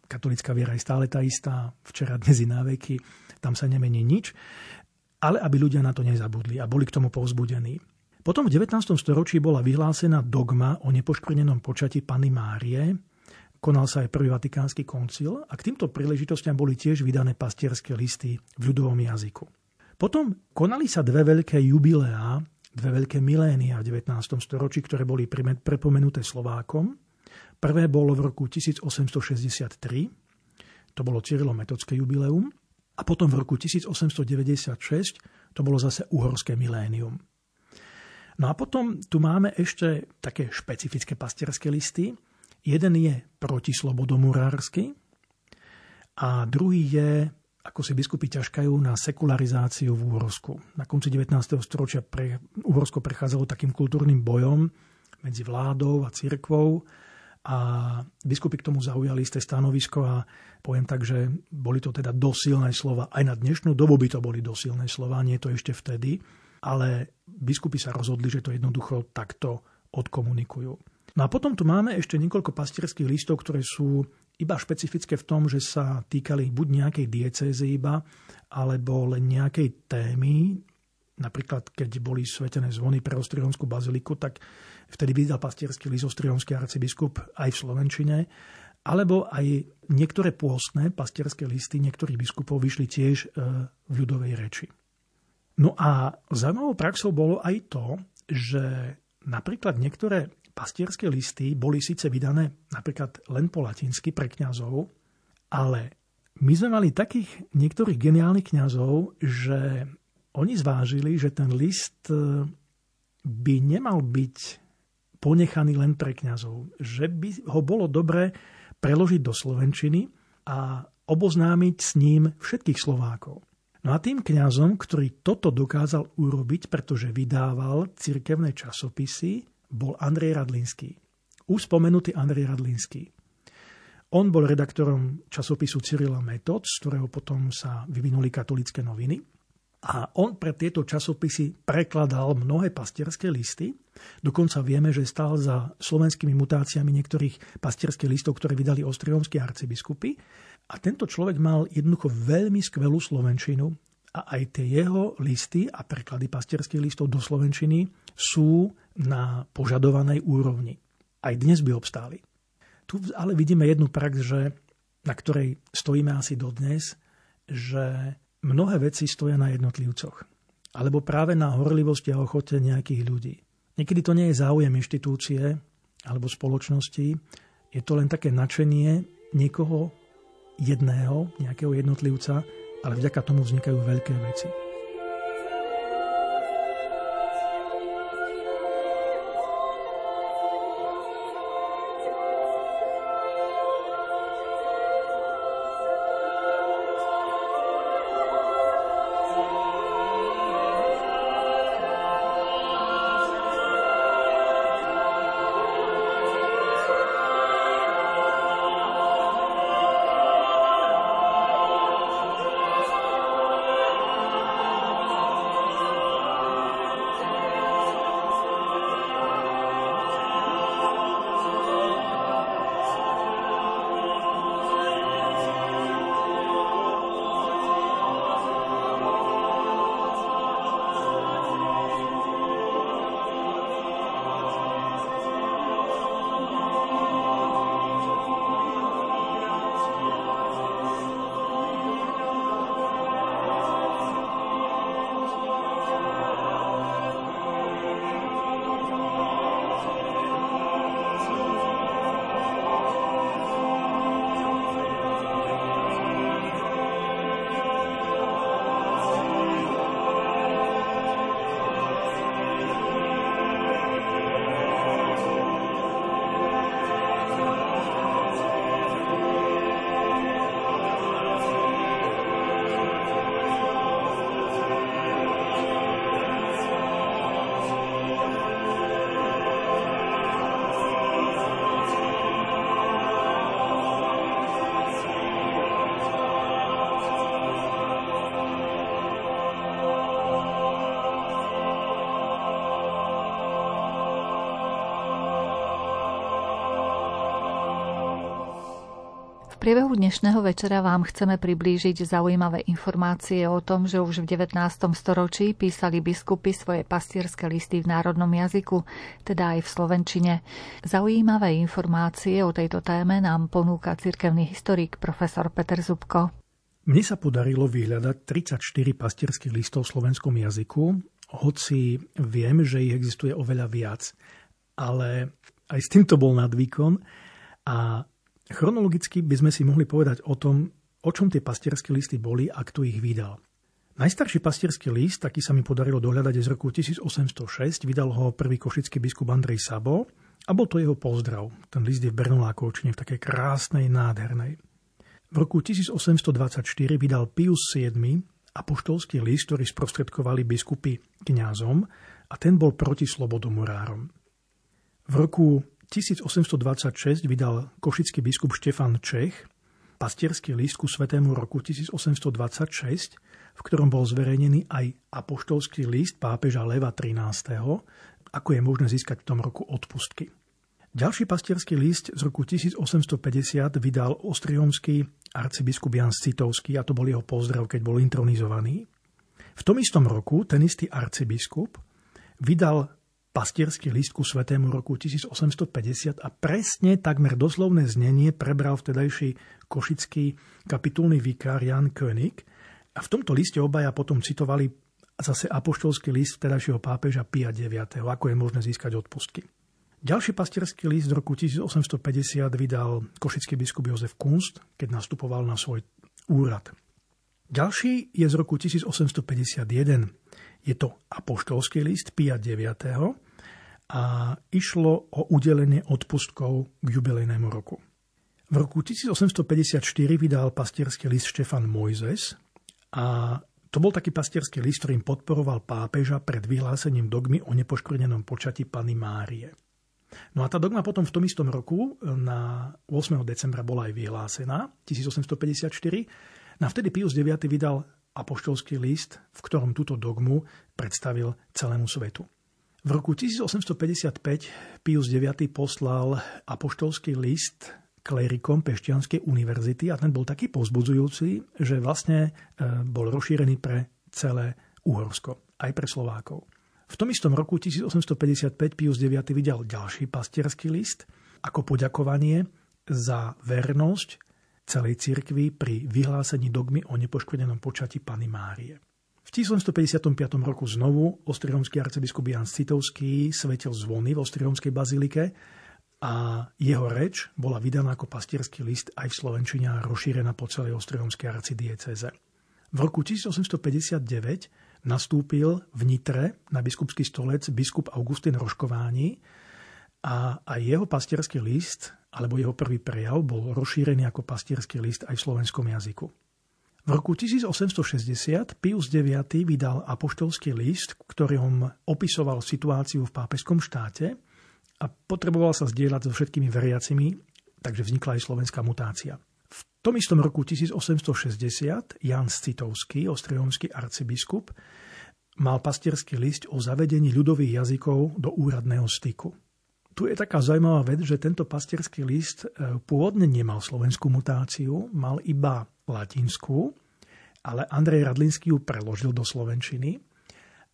Katolická viera je stále tá istá, včera, dnes i na tam sa nemení nič. Ale aby ľudia na to nezabudli a boli k tomu povzbudení. Potom v 19. storočí bola vyhlásená dogma o nepoškvrnenom počati Pany Márie, Konal sa aj prvý vatikánsky koncil a k týmto príležitostiam boli tiež vydané pastierské listy v ľudovom jazyku. Potom konali sa dve veľké jubileá, dve veľké milénia v 19. storočí, ktoré boli prepomenuté Slovákom. Prvé bolo v roku 1863, to bolo Cyrilo-metodské jubileum, a potom v roku 1896 to bolo zase uhorské milénium. No a potom tu máme ešte také špecifické pastierské listy, Jeden je protislobodomurársky a druhý je, ako si biskupy ťažkajú, na sekularizáciu v Úhorsku. Na konci 19. storočia pre, Úhorsko prechádzalo takým kultúrnym bojom medzi vládou a cirkvou a biskupy k tomu zaujali isté stanovisko a poviem tak, že boli to teda dosilné slova. Aj na dnešnú dobu by to boli dosilné slova, nie to ešte vtedy, ale biskupy sa rozhodli, že to jednoducho takto odkomunikujú. No a potom tu máme ešte niekoľko pastierských listov, ktoré sú iba špecifické v tom, že sa týkali buď nejakej diecézy iba, alebo len nejakej témy. Napríklad, keď boli svetené zvony pre Ostrihonskú baziliku, tak vtedy vydal pastierský list Ostrihonský arcibiskup aj v Slovenčine. Alebo aj niektoré pôstne pastierské listy niektorých biskupov vyšli tiež e, v ľudovej reči. No a zaujímavou praxou bolo aj to, že napríklad niektoré pastierské listy boli síce vydané napríklad len po latinsky pre kňazov, ale my sme mali takých niektorých geniálnych kňazov, že oni zvážili, že ten list e, by nemal byť ponechaný len pre kňazov, že by ho bolo dobre preložiť do slovenčiny a oboznámiť s ním všetkých Slovákov. No a tým kňazom, ktorý toto dokázal urobiť, pretože vydával cirkevné časopisy, bol Andrej Radlinský. Už spomenutý Andrej Radlinský. On bol redaktorom časopisu Cyrila Metod, z ktorého potom sa vyvinuli katolické noviny. A on pre tieto časopisy prekladal mnohé pastierské listy. Dokonca vieme, že stál za slovenskými mutáciami niektorých pastierských listov, ktoré vydali ostrihomskí arcibiskupy. A tento človek mal jednoducho veľmi skvelú slovenčinu a aj tie jeho listy a preklady pastierských listov do slovenčiny sú na požadovanej úrovni. Aj dnes by obstáli. Tu ale vidíme jednu prax, že, na ktorej stojíme asi dodnes, že mnohé veci stoja na jednotlivcoch. Alebo práve na horlivosti a ochote nejakých ľudí. Niekedy to nie je záujem inštitúcie alebo spoločnosti, je to len také načenie niekoho jedného, nejakého jednotlivca, ale vďaka tomu vznikajú veľké veci. Priebehu dnešného večera vám chceme priblížiť zaujímavé informácie o tom, že už v 19. storočí písali biskupy svoje pastierské listy v národnom jazyku, teda aj v slovenčine. Zaujímavé informácie o tejto téme nám ponúka cirkevný historik profesor Peter Zubko. Mne sa podarilo vyhľadať 34 pastierských listov v slovenskom jazyku, hoci viem, že ich existuje oveľa viac. Ale aj s týmto bol nadvýkon a Chronologicky by sme si mohli povedať o tom, o čom tie pastierské listy boli a kto ich vydal. Najstarší pastierský list, taký sa mi podarilo dohľadať z roku 1806, vydal ho prvý košický biskup Andrej Sabo a bol to jeho pozdrav. Ten list je v Bernolákovčine v takej krásnej, nádhernej. V roku 1824 vydal Pius VII apoštolský list, ktorý sprostredkovali biskupy kňazom a ten bol proti slobodomurárom. V roku 1826 vydal košický biskup Štefan Čech pastierský list ku svetému roku 1826, v ktorom bol zverejnený aj apoštolský list pápeža Leva XIII, ako je možné získať v tom roku odpustky. Ďalší pastierský list z roku 1850 vydal ostriomský arcibiskup Jan Citovský a to bol jeho pozdrav, keď bol intronizovaný. V tom istom roku ten istý arcibiskup vydal pastierský list ku svetému roku 1850 a presne takmer doslovné znenie prebral vtedajší košický kapitulný vikár Jan König a v tomto liste obaja potom citovali zase apoštolský list vtedajšieho pápeža Pia IX, ako je možné získať odpustky. Ďalší pastierský list z roku 1850 vydal košický biskup Jozef Kunst, keď nastupoval na svoj úrad. Ďalší je z roku 1851. Je to apoštolský list Pia 9. a išlo o udelenie odpustkov k jubilejnému roku. V roku 1854 vydal pastierský list Štefan Mojzes a to bol taký pastierský list, ktorým podporoval pápeža pred vyhlásením dogmy o nepoškvrnenom počati Pany Márie. No a tá dogma potom v tom istom roku, na 8. decembra bola aj vyhlásená, 1854. Na vtedy Pius IX vydal apoštolský list, v ktorom túto dogmu predstavil celému svetu. V roku 1855 Pius IX poslal apoštolský list klerikom Pešťanskej univerzity a ten bol taký pozbudzujúci, že vlastne e, bol rozšírený pre celé Uhorsko, aj pre Slovákov. V tom istom roku 1855 Pius IX vydal ďalší pastierský list ako poďakovanie za vernosť celej cirkvi pri vyhlásení dogmy o nepoškodenom počati Pany Márie. V 1855 roku znovu ostriomský arcibiskup Jan Citovský svetil zvony v ostriomskej bazilike a jeho reč bola vydaná ako pastierský list aj v Slovenčine a rozšírená po celej ostriomskej arcidieceze. V roku 1859 nastúpil v Nitre na biskupský stolec biskup Augustín Roškováni a aj jeho pastierský list, alebo jeho prvý prejav, bol rozšírený ako pastierský list aj v slovenskom jazyku. V roku 1860 Pius IX vydal apoštolský list, ktorom opisoval situáciu v pápežskom štáte a potreboval sa zdieľať so všetkými veriacimi, takže vznikla aj slovenská mutácia. V tom istom roku 1860 Jan Citovský, ostrejomský arcibiskup, mal pastierský list o zavedení ľudových jazykov do úradného styku. Tu je taká zaujímavá vec, že tento pastierský list e, pôvodne nemal slovenskú mutáciu, mal iba latinskú, ale Andrej Radlinský ju preložil do slovenčiny.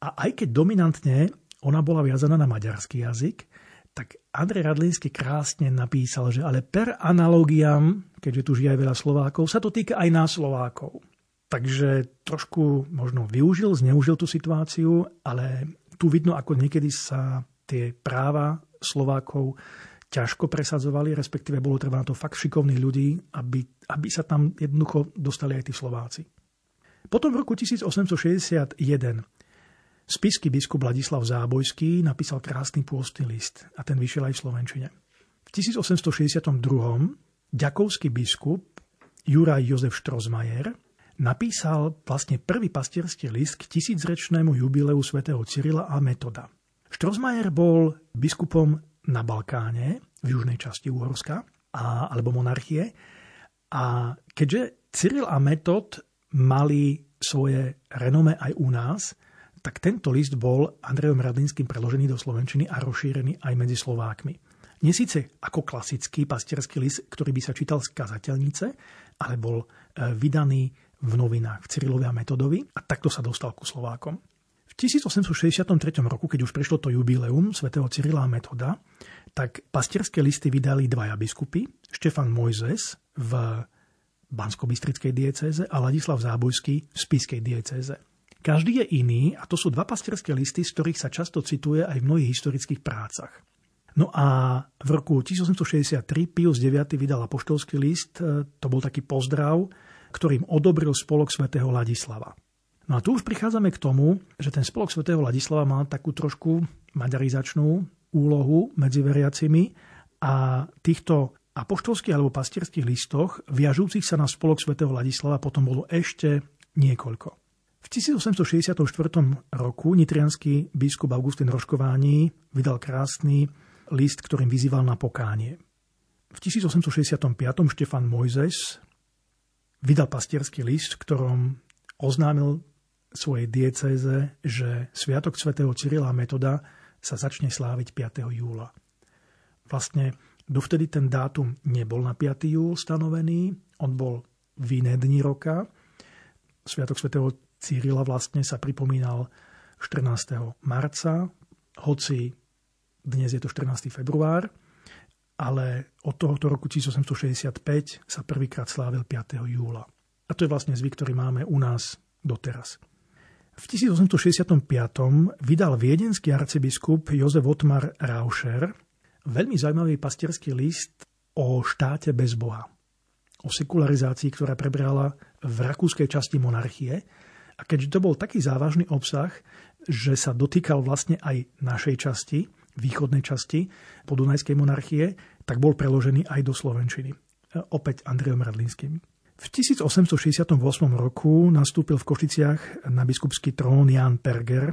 A aj keď dominantne ona bola viazaná na maďarský jazyk, tak Andrej Radlínsky krásne napísal, že ale per analogiam, keďže tu žije aj veľa Slovákov, sa to týka aj nás Slovákov. Takže trošku možno využil, zneužil tú situáciu, ale tu vidno, ako niekedy sa tie práva Slovákov ťažko presadzovali, respektíve bolo treba na to fakt šikovných ľudí, aby, aby sa tam jednoducho dostali aj tí Slováci. Potom v roku 1861 Spisky biskup Ladislav Zábojský napísal krásny pôstny list a ten vyšiel aj v Slovenčine. V 1862. ďakovský biskup Juraj Jozef Štrozmajer napísal vlastne prvý pastierský list k tisícrečnému jubileu svätého Cyrila a Metoda. Štrozmajer bol biskupom na Balkáne, v južnej časti Uhorska, a, alebo monarchie. A keďže Cyril a Metod mali svoje renome aj u nás, tak tento list bol Andrejom Radlinským preložený do Slovenčiny a rozšírený aj medzi Slovákmi. Nie ako klasický pastierský list, ktorý by sa čítal z kazateľnice, ale bol e, vydaný v novinách v Cyrilovi a Metodovi a takto sa dostal ku Slovákom. V 1863 roku, keď už prišlo to jubileum svätého Cyrila a Metoda, tak pastierské listy vydali dvaja biskupy, Štefan Mojzes v Bansko-Bystrickej diecéze a Ladislav Zábojský v Spiskej diecéze. Každý je iný a to sú dva pastierské listy, z ktorých sa často cituje aj v mnohých historických prácach. No a v roku 1863 Pius IX vydal apoštolský list, e, to bol taký pozdrav, ktorým odobril spolok svätého Ladislava. No a tu už prichádzame k tomu, že ten spolok svätého Ladislava mal takú trošku maďarizačnú úlohu medzi veriacimi a týchto apoštolských alebo pastierských listoch viažúcich sa na spolok svätého Ladislava potom bolo ešte niekoľko. V 1864 roku nitrianský biskup Augustín Roškováni vydal krásny list, ktorým vyzýval na pokánie. V 1865 Štefan Mojzes vydal pastierský list, v ktorom oznámil svojej diecéze, že Sviatok svätého Cyrila Metoda sa začne sláviť 5. júla. Vlastne dovtedy ten dátum nebol na 5. júl stanovený, on bol v iné dni roka. Sviatok svätého Cyrila vlastne sa pripomínal 14. marca, hoci dnes je to 14. február, ale od tohoto roku 1865 sa prvýkrát slávil 5. júla. A to je vlastne zvyk, ktorý máme u nás doteraz. V 1865. vydal viedenský arcibiskup Jozef Otmar Rauscher veľmi zaujímavý pastierský list o štáte bez Boha. O sekularizácii, ktorá prebrala v rakúskej časti monarchie. A keďže to bol taký závažný obsah, že sa dotýkal vlastne aj našej časti, východnej časti podunajskej monarchie, tak bol preložený aj do Slovenčiny. Opäť Andrejom Radlinským. V 1868 roku nastúpil v Košiciach na biskupský trón Jan Perger,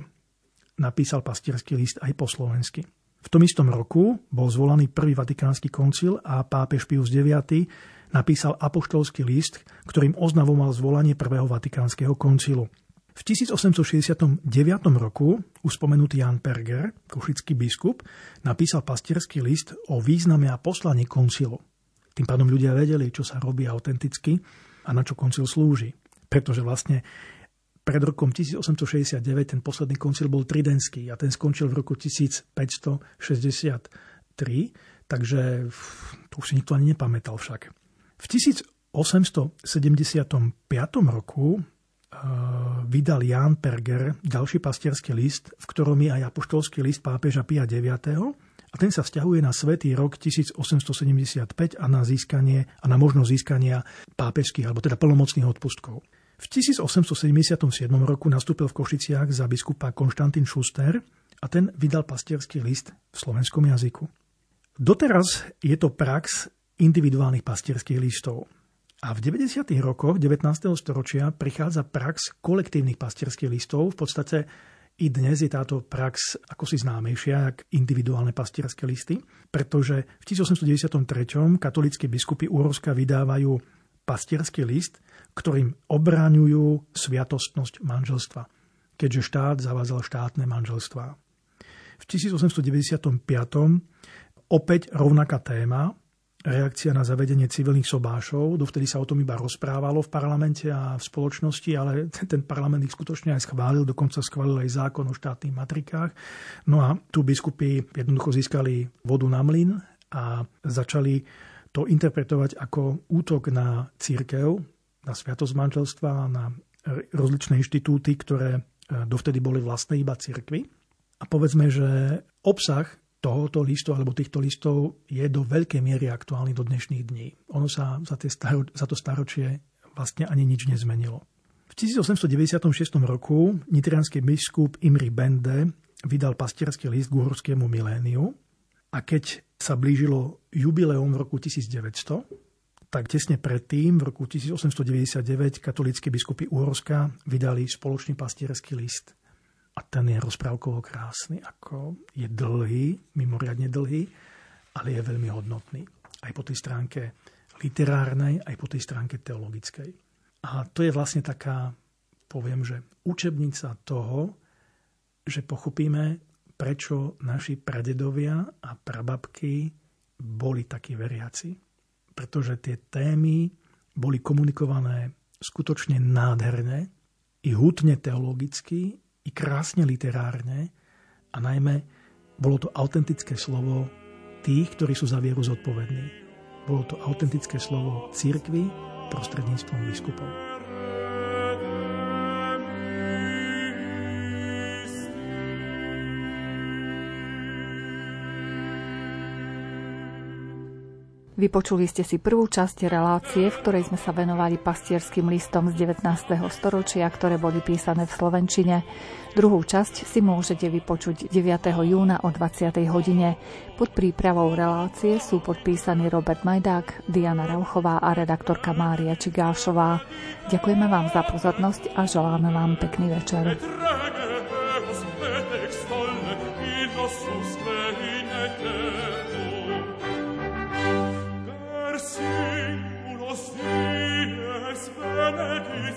napísal pastierský list aj po slovensky. V tom istom roku bol zvolaný prvý vatikánsky koncil a pápež Pius IX napísal apoštolský list, ktorým oznavoval zvolanie prvého vatikánskeho koncilu. V 1869 roku uspomenutý Jan Perger, košický biskup, napísal pastierský list o význame a poslaní koncilu. Tým pádom ľudia vedeli, čo sa robí autenticky a na čo koncil slúži. Pretože vlastne pred rokom 1869 ten posledný koncil bol tridenský a ten skončil v roku 1563, takže to už si nikto ani nepamätal však. V 1875 roku uh, vydal Jan Perger ďalší pastierský list, v ktorom je aj apoštolský list pápeža Pia IX a ten sa vzťahuje na svetý rok 1875 a na získanie a na možnosť získania pápežských alebo teda plnomocných odpustkov. V 1877 roku nastúpil v Košiciach za biskupa Konštantín Schuster a ten vydal pastierský list v slovenskom jazyku. Doteraz je to prax individuálnych pastierských listov. A v 90. rokoch 19. storočia prichádza prax kolektívnych pastierských listov. V podstate i dnes je táto prax ako si známejšia, ako individuálne pastierské listy, pretože v 1893. katolíckí biskupy Úrovska vydávajú pastierský list, ktorým obráňujú sviatostnosť manželstva, keďže štát zavádzal štátne manželstva. V 1895. opäť rovnaká téma, reakcia na zavedenie civilných sobášov. Dovtedy sa o tom iba rozprávalo v parlamente a v spoločnosti, ale ten parlament ich skutočne aj schválil, dokonca schválil aj zákon o štátnych matrikách. No a tu biskupy jednoducho získali vodu na mlyn a začali to interpretovať ako útok na církev, na sviatosť manželstva, na rozličné inštitúty, ktoré e, dovtedy boli vlastné iba církvy. A povedzme, že obsah tohoto listu alebo týchto listov je do veľkej miery aktuálny do dnešných dní. Ono sa za, tie staro, za to staročie vlastne ani nič nezmenilo. V 1896 roku nitrianský biskup Imri Bende vydal pastierský list k uhorskému miléniu a keď sa blížilo jubileum v roku 1900, tak tesne predtým, v roku 1899, katolícky biskupy Uhorska vydali spoločný pastierský list a ten je rozprávkovo krásny, ako je dlhý, mimoriadne dlhý, ale je veľmi hodnotný. Aj po tej stránke literárnej, aj po tej stránke teologickej. A to je vlastne taká, poviem, že učebnica toho, že pochopíme, prečo naši pradedovia a prababky boli takí veriaci. Pretože tie témy boli komunikované skutočne nádherne, i hutne teologicky, i krásne literárne a najmä bolo to autentické slovo tých, ktorí sú za vieru zodpovední. Bolo to autentické slovo církvy prostredníctvom biskupov. Vypočuli ste si prvú časť relácie, v ktorej sme sa venovali pastierským listom z 19. storočia, ktoré boli písané v Slovenčine. Druhú časť si môžete vypočuť 9. júna o 20. hodine. Pod prípravou relácie sú podpísaní Robert Majdák, Diana Rauchová a redaktorka Mária Čigášová. Ďakujeme vám za pozornosť a želáme vám pekný večer.